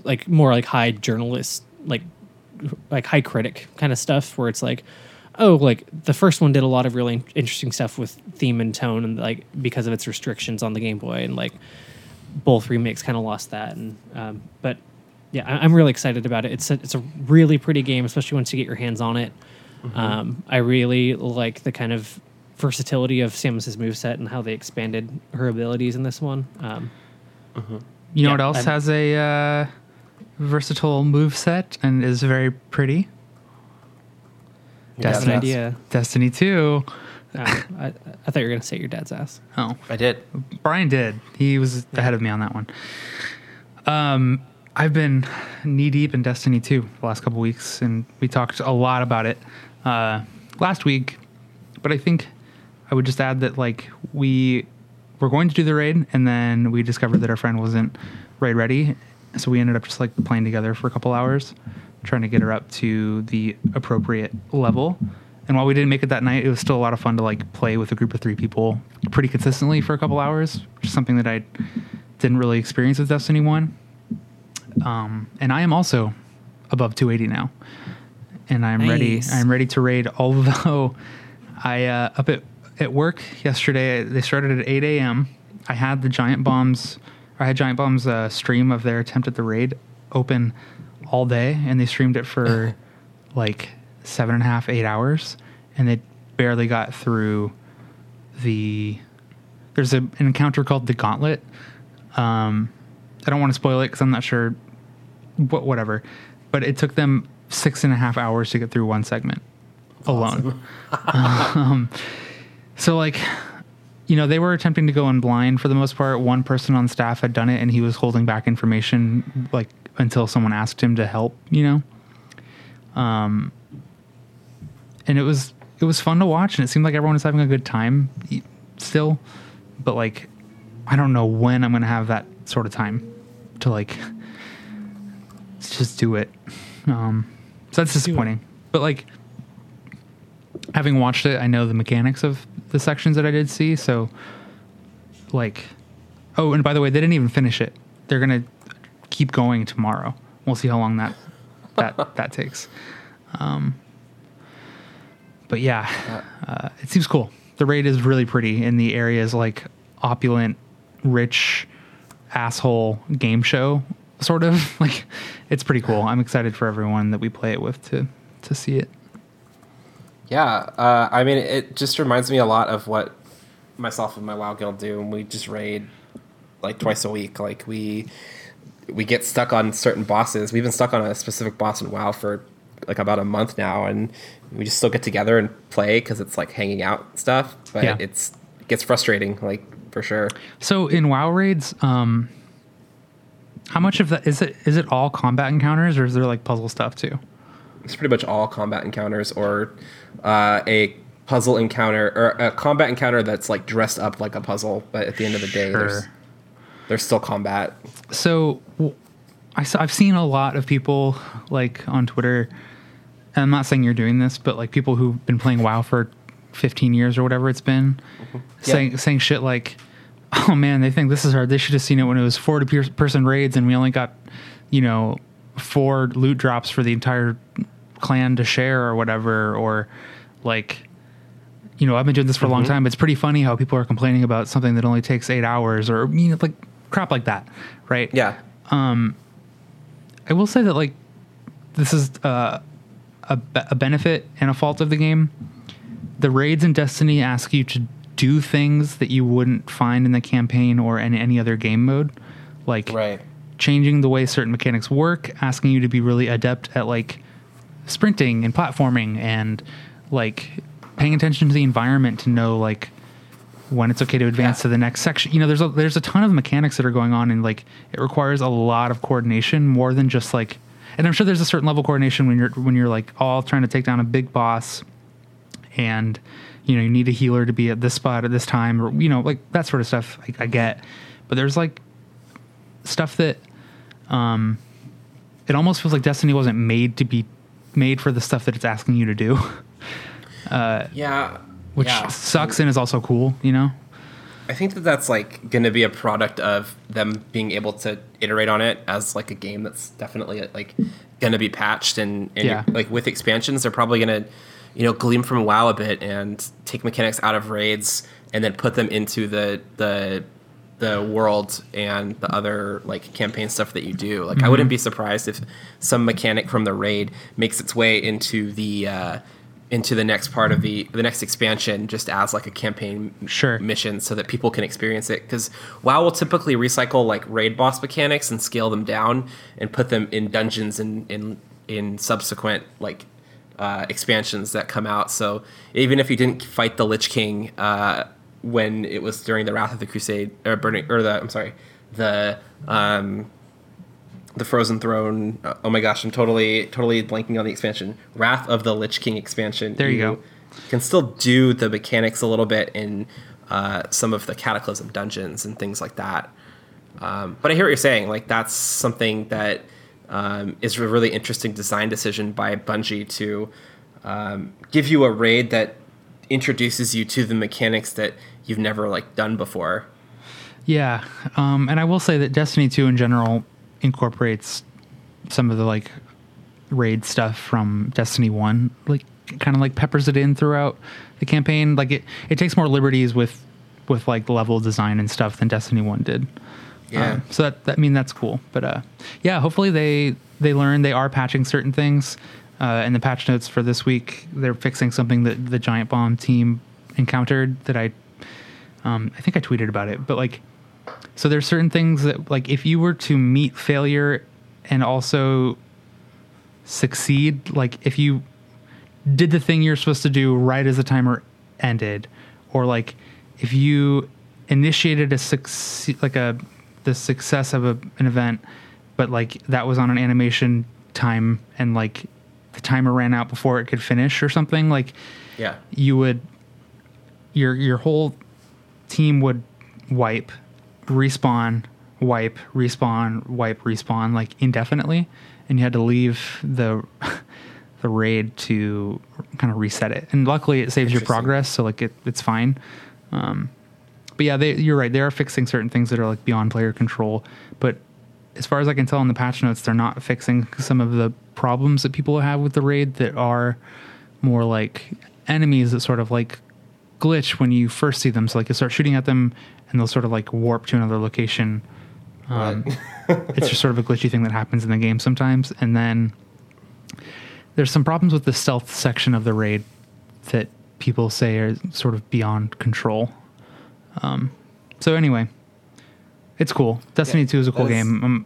like more like high journalist like like high critic kind of stuff where it's like oh like the first one did a lot of really interesting stuff with theme and tone and like because of its restrictions on the game boy and like both remakes kind of lost that and um, but yeah, I, am really excited about it. It's a, it's a really pretty game, especially once you get your hands on it. Mm-hmm. Um, I really like the kind of versatility of Samus's moveset and how they expanded her abilities in this one. Um, mm-hmm. You know yeah, what else I'm, has a uh, versatile move set and is very pretty? Destiny, idea. Destiny 2. Oh, I, I, thought you were going to say your dad's ass. Oh, I did. Brian did. He was yeah. ahead of me on that one. Um, I've been knee deep in Destiny 2 the last couple weeks, and we talked a lot about it uh, last week. But I think I would just add that like we were going to do the raid, and then we discovered that our friend wasn't raid ready, so we ended up just like playing together for a couple hours, trying to get her up to the appropriate level. And while we didn't make it that night, it was still a lot of fun to like play with a group of three people pretty consistently for a couple hours, which is something that I didn't really experience with Destiny One. Um, and I am also above 280 now, and I'm ready. I'm ready to raid. Although I uh, up at at work yesterday, they started at 8 a.m. I had the Giant Bombs. I had Giant Bombs uh, stream of their attempt at the raid open all day, and they streamed it for like seven and a half, eight hours, and they barely got through the. There's a, an encounter called the Gauntlet. Um, I don't want to spoil it because I'm not sure. What whatever, but it took them six and a half hours to get through one segment alone. um, so like, you know, they were attempting to go in blind for the most part. One person on staff had done it, and he was holding back information like until someone asked him to help. You know, um, and it was it was fun to watch, and it seemed like everyone was having a good time still. But like, I don't know when I'm gonna have that sort of time to like just do it. Um, so that's disappointing. But like, having watched it, I know the mechanics of the sections that I did see. So, like, oh, and by the way, they didn't even finish it. They're gonna keep going tomorrow. We'll see how long that that that takes. Um, but yeah, uh, it seems cool. The raid is really pretty, and the area is like opulent, rich, asshole game show sort of. like, it's pretty cool. I'm excited for everyone that we play it with to to see it. Yeah, uh, I mean, it just reminds me a lot of what myself and my WoW guild do, and we just raid like twice a week. Like we we get stuck on certain bosses. We've been stuck on a specific boss in WoW for like about a month now, and we just still get together and play because it's like hanging out stuff. But Yeah. it's it gets frustrating, like for sure. So in WoW raids, um, how much of that is it? Is it all combat encounters, or is there like puzzle stuff too? It's pretty much all combat encounters or uh, a puzzle encounter or a combat encounter that's like dressed up like a puzzle, but at the end of the day, there's Sure. there's still combat. So I I've seen a lot of people like on Twitter. And I'm not saying you're doing this, but like people who've been playing WoW for 15 years or whatever it's been, mm-hmm. saying saying shit like, "Oh man, they think this is hard. They should have seen it when it was 40 per- person raids and we only got, you know, four loot drops for the entire clan to share or whatever." Or like, you know, I've been doing this for a long mm-hmm. time. But it's pretty funny how people are complaining about something that only takes eight hours or you know, like crap like that, right? Yeah, um, I will say that like this is uh, a, a benefit and a fault of the game. The raids in Destiny ask you to do things that you wouldn't find in the campaign or in any other game mode, like right. changing the way certain mechanics work, asking you to be really adept at like sprinting and platforming and like paying attention to the environment to know like when it's okay to advance Yeah. to the next section. You know, there's a there's a ton of mechanics that are going on and like it requires a lot of coordination more than just like and I'm sure there's a certain level of coordination when you're when you're like all trying to take down a big boss and you know you need a healer to be at this spot at this time or you know like that sort of stuff I, I get but there's like stuff that um it almost feels like destiny wasn't made to be made for the stuff that it's asking you to do uh Yeah, which yeah. sucks and is also cool you know I think that that's like going to be a product of them being able to iterate on it as like a game that's definitely like going to be patched and, and Yeah. like with expansions they're probably going to you know gleam from WoW a bit and take mechanics out of raids and then put them into the the the world and the other like campaign stuff that you do. Like I wouldn't be surprised if some mechanic from the raid makes its way into the uh, into the next part of the the next expansion just as like a campaign Sure. mission so that people can experience it because WoW will typically recycle like raid boss mechanics and scale them down and put them in dungeons and in in subsequent like uh, expansions that come out. So even if you didn't fight the Lich King uh, when it was during the Wrath of the Crusade or burning or the I'm sorry the um, the Frozen Throne. uh, oh my gosh, I'm totally totally blanking on the expansion. Wrath of the Lich King expansion. There you go. You can still do the mechanics a little bit in uh, some of the Cataclysm dungeons and things like that. Um, but I hear what you're saying. Like that's something that um, is a really interesting design decision by Bungie to um, give you a raid that introduces you to the mechanics that you've never like done before. Yeah, um, and I will say that Destiny 2 in general incorporates some of the like raid stuff from Destiny 1, like kind of like peppers it in throughout the campaign. Like it, it takes more liberties with with like level design and stuff than Destiny 1 did. Yeah. Um, so that, that I mean that's cool. But uh, yeah, hopefully they they learn they are patching certain things. Uh, in the patch notes for this week, they're fixing something that the Giant Bomb team encountered that I um, I think I tweeted about it. But like, so there's certain things that like if you were to meet failure and also succeed, like if you did the thing you're supposed to do right as the timer ended, or like if you initiated a succeed like a the success of a, an event, but like that was on an animation time and like the timer ran out before it could finish or something, like Yeah. you would your your whole team would wipe, respawn, wipe, respawn, wipe, respawn like indefinitely, and you had to leave the the raid to kind of reset it. And luckily, it saves your progress, so like it it's fine. Um, but yeah, they, you're right. They are fixing certain things that are like beyond player control. But as far as I can tell in the patch notes, they're not fixing some of the problems that people have with the raid that are more like enemies that sort of like glitch when you first see them. So like you start shooting at them and they'll sort of like warp to another location. Um, it's just sort of a glitchy thing that happens in the game sometimes. And then there's some problems with the stealth section of the raid that people say are sort of beyond control. Um, so anyway, it's cool. Destiny Yeah, 2 is a cool that is- game. Um,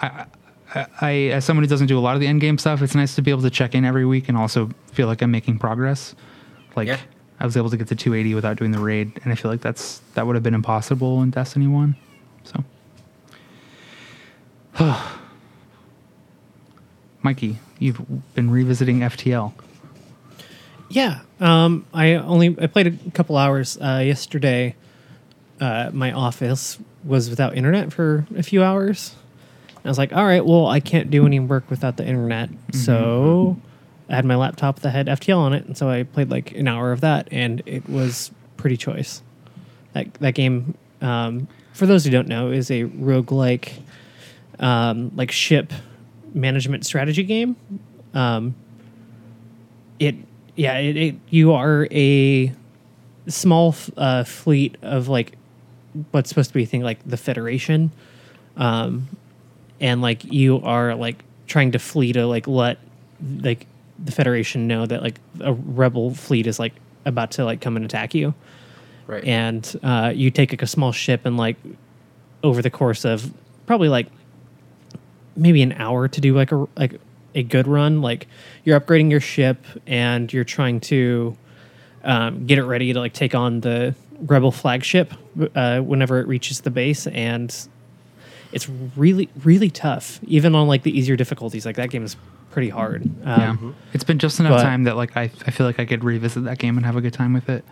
I, I, I, as someone who doesn't do a lot of the end game stuff, it's nice to be able to check in every week and also feel like I'm making progress. Like Yeah. I was able to get to 280 without doing the raid, and I feel like that's that would have been impossible in Destiny 1. So, Mikey, you've been revisiting FTL. Yeah. Um, I only I played a couple hours uh, yesterday. Uh, my office was without internet for a few hours. I was like, all right, well, I can't do any work without the internet. So I had my laptop that had FTL on it, and so I played like an hour of that, and it was pretty choice. That that game, um, for those who don't know, is a roguelike um, like ship management strategy game. Um, it yeah it, it you are a small f- uh, fleet of like what's supposed to be thing like the federation um and like you are like trying to flee to like let like the federation know that like a rebel fleet is like about to like come and attack you Right. and uh, you take like a small ship and like over the course of probably like maybe an hour to do like a like a good run like you're upgrading your ship and you're trying to um, get it ready to like take on the rebel flagship uh, whenever it reaches the base and it's really really tough even on like the easier difficulties like that game is pretty hard um, yeah, it's been just enough but- time that like I, I feel like I could revisit that game and have a good time with it.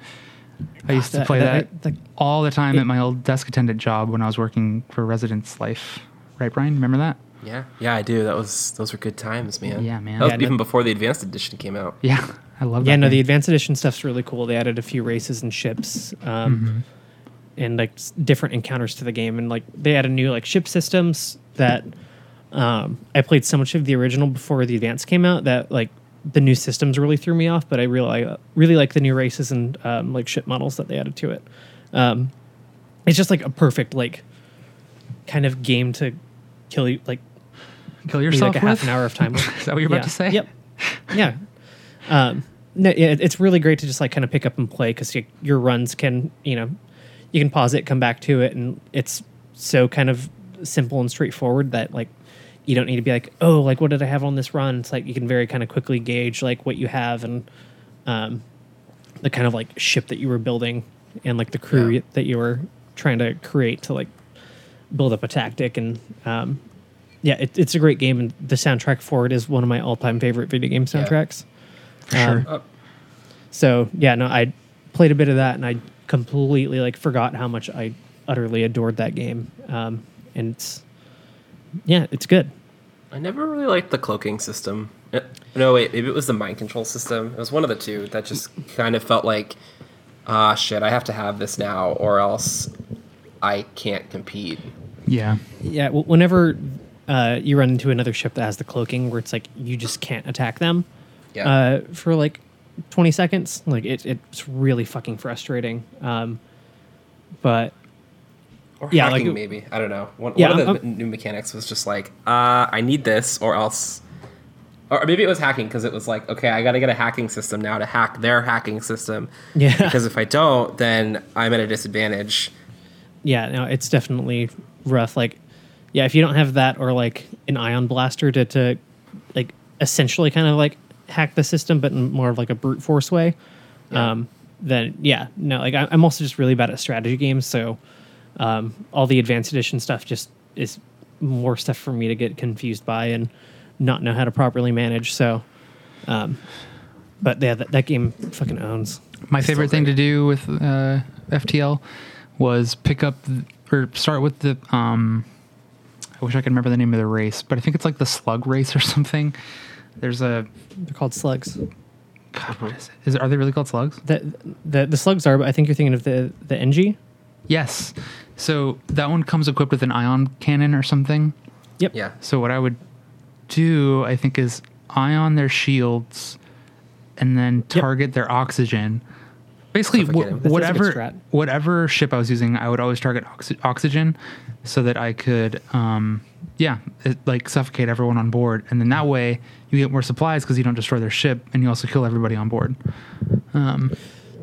I used to play that- that, that- all the time it- at my old desk attendant job when I was working for Residence Life. Right, Brian? Remember that? Yeah. Yeah, I do. That was those were good times, man. Yeah, man. That was Yeah, no- even before the advanced edition came out. Yeah, I love that. yeah no the advanced edition stuff's really cool they added a few races and ships um, and like s- different encounters to the game and like they added new like ship systems that um, i played so much of the original before the advance came out that like the new systems really threw me off but i really I really like the new races and um, like ship models that they added to it um, it's just like a perfect like kind of game to kill you like Kill yourself like a half an hour of time. Is that what you're about to say? Yep. Yeah. Um, no, yeah, it- it's really great to just like kind of pick up and play because you, your runs can, you know, you can pause it, come back to it, and it's so kind of simple and straightforward that like you don't need to be like, oh, like what did I have on this run? It's like you can very kind of quickly gauge like what you have and um, the kind of like ship that you were building and like the crew Yeah. that you were trying to create to like build up a tactic and um, yeah, it, it's a great game, and the soundtrack for it is one of my all-time favorite video game soundtracks. For sure. Um, Uh, So yeah, no, I played a bit of that, and I completely like forgot how much I utterly adored that game. Um, and it's yeah, it's good. I never really liked the cloaking system. Uh, No, wait, maybe it was the mind control system. It was one of the two that just kind of felt like, ah, shit, I have to have this now, or else I can't compete. Yeah. Yeah, whenever uh, you run into another ship that has the cloaking, where it's like you just can't attack them Yeah. uh, for like twenty seconds, like it, it's really fucking frustrating. Um, but or yeah, hacking, like- maybe. I don't know. One, Yeah, one of the I'm- new mechanics was just like, uh, I need this, or else. Or maybe it was hacking because it was like, okay, I got to get a hacking system now to hack their hacking system. Yeah. Because if I don't, then I'm at a disadvantage. yeah, no, it's definitely rough. Like, yeah, if you don't have that or like an ion blaster to, to like essentially kind of like hack the system, but in more of like a brute force way, Yeah. um, then yeah, no, like I, I'm also just really bad at strategy games, so um, all the advanced edition stuff just is more stuff for me to get confused by and not know how to properly manage. So, um, but yeah, that, that game fucking owns. My favorite thing to do with uh, FTL was pick up th- or start with the. Um, I wish I could remember the name of the race, but I think it's like the slug race or something. There's a They're called slugs. God, what uh-huh. is it? Is it, are they really called slugs? The, the the slugs are, but I think you're thinking of the the Engi. Yes. So that one comes equipped with an ion cannon or something. Yep. Yeah. So what I would do, I think, is ion their shields and then Yep. target their oxygen. Basically, wh- 'em. That's- that's a good whatever whatever ship I was using, I would always target oxy- oxygen, so that I could, um, yeah, it, like suffocate everyone on board, and then that way you get more supplies because you don't destroy their ship, and you also kill everybody on board. Um,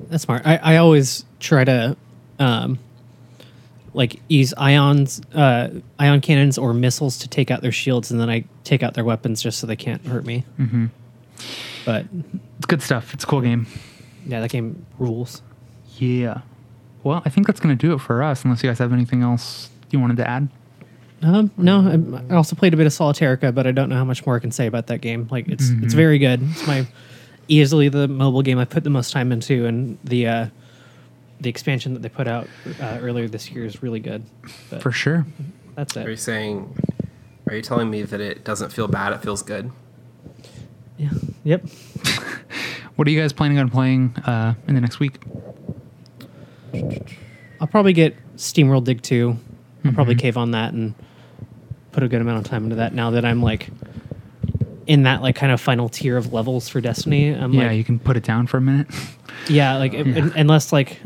That's smart. I, I always try to um, like use ions, uh, ion cannons or missiles to take out their shields, and then I take out their weapons just so they can't hurt me. Mm-hmm. But it's good stuff. It's a cool game. Yeah, that game rules. Yeah. Well, I think that's going to do it for us, unless you guys have anything else you wanted to add. Um, no, I, I also played a bit of Solitairica, but I don't know how much more I can say about that game. Like it's it's very good. It's my easily the mobile game I put the most time into, and the uh, the expansion that they put out uh, earlier this year is really good. But For sure. that's it. Are you saying? Are you telling me that it doesn't feel bad? It feels good. Yeah. Yep. What are you guys planning on playing uh, in the next week? I'll probably get SteamWorld Dig 2. I'll probably Mm-hmm. cave on that and put a good amount of time into that now that I'm like in that like kind of final tier of levels for Destiny. I'm yeah, like you can put it down for a minute. yeah, like un- Yeah. unless like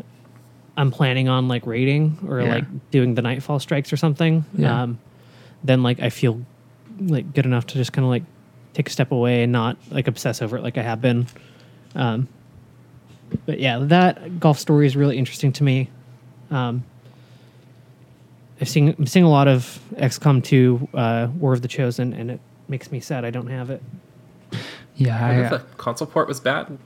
I'm planning on like raiding or Yeah. like doing the Nightfall strikes or something, Yeah. um then like I feel like good enough to just kind of like take a step away and not like obsess over it like I have been. Um but yeah, that golf story is really interesting to me. Um, I've seen I'm seeing a lot of XCOM 2 uh, War of the Chosen, and it makes me sad I don't have it. yeah, I I, if the console port was bad.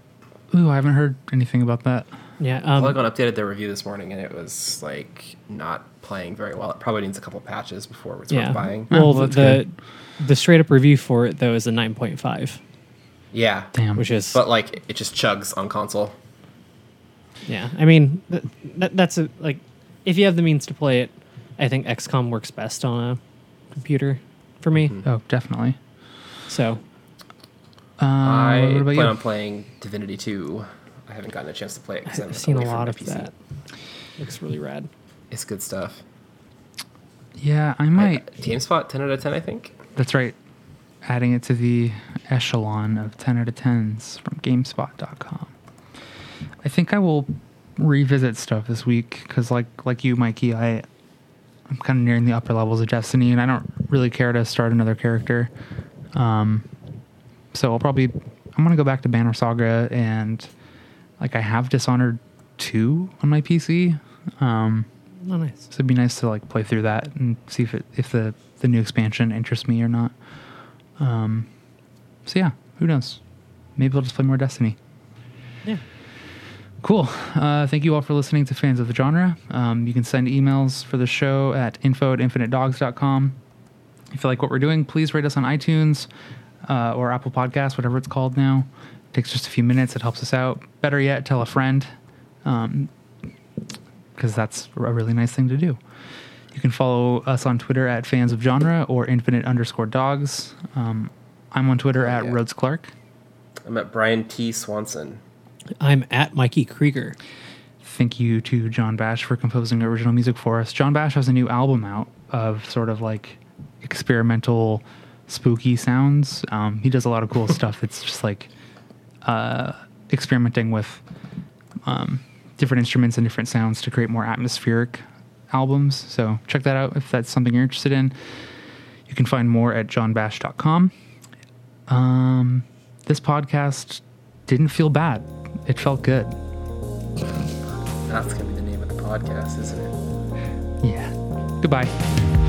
ooh, I haven't heard anything about that. Yeah, um, Polygon updated their review this morning, and it was like not playing very well. It probably needs a couple patches before it's yeah. worth buying. Well, well, the that's the, the straight up review for it though is a 9.5, Yeah, Damn. which is but like it just chugs on console. yeah. I mean, that, that, that's a like if you have the means to play it, I think XCOM works best on a computer for me. oh, definitely. So Uh, I what about plan you? on playing Divinity 2. I haven't gotten a chance to play it because I've seen a lot of that. Looks really rad. It's good stuff. yeah, I I, might. GameSpot 10 out of 10, I think. That's right. Adding it to the echelon of 10 out of 10s from GameSpot.com. I think I will revisit stuff this week because, like, like you, Mikey, I I'm kind of nearing the upper levels of Destiny, and I don't really care to start another character. Um, so I'll probably I'm gonna go back to Banner Saga and like I have Dishonored two on my PC. Um, Oh, nice. so it'd be nice to like play through that and see if it if the the new expansion interests me or not. Um, so yeah, who knows? Maybe I'll just play more Destiny. Yeah. Cool. Uh, thank you all for listening to Fans of the Genre. Um, you can send emails for the show at info at infinitedogs.com. If you like what we're doing, please rate us on iTunes uh, or Apple Podcasts, whatever it's called now. It takes just a few minutes. It helps us out. Better yet, tell a friend because that's a really nice thing to do. You You can follow us on Twitter at fans of genre or infinite underscore dogs. Um, I'm on Twitter at yeah. Rhodes Clark. I'm at Brian T. Swanson. I'm at Mikey Krieger. Thank you to John Bash for composing original music for us. John Bash has a new album out of sort of like experimental, spooky sounds. Um, he does a lot of cool stuff. It's just like uh, experimenting with um, different instruments and different sounds to create more atmospheric albums. So check that out if that's something you're interested in. You can find more at johnbash.com. Um, this podcast didn't feel bad. It felt good. That's going to be the name of the podcast, isn't it? Yeah. Goodbye.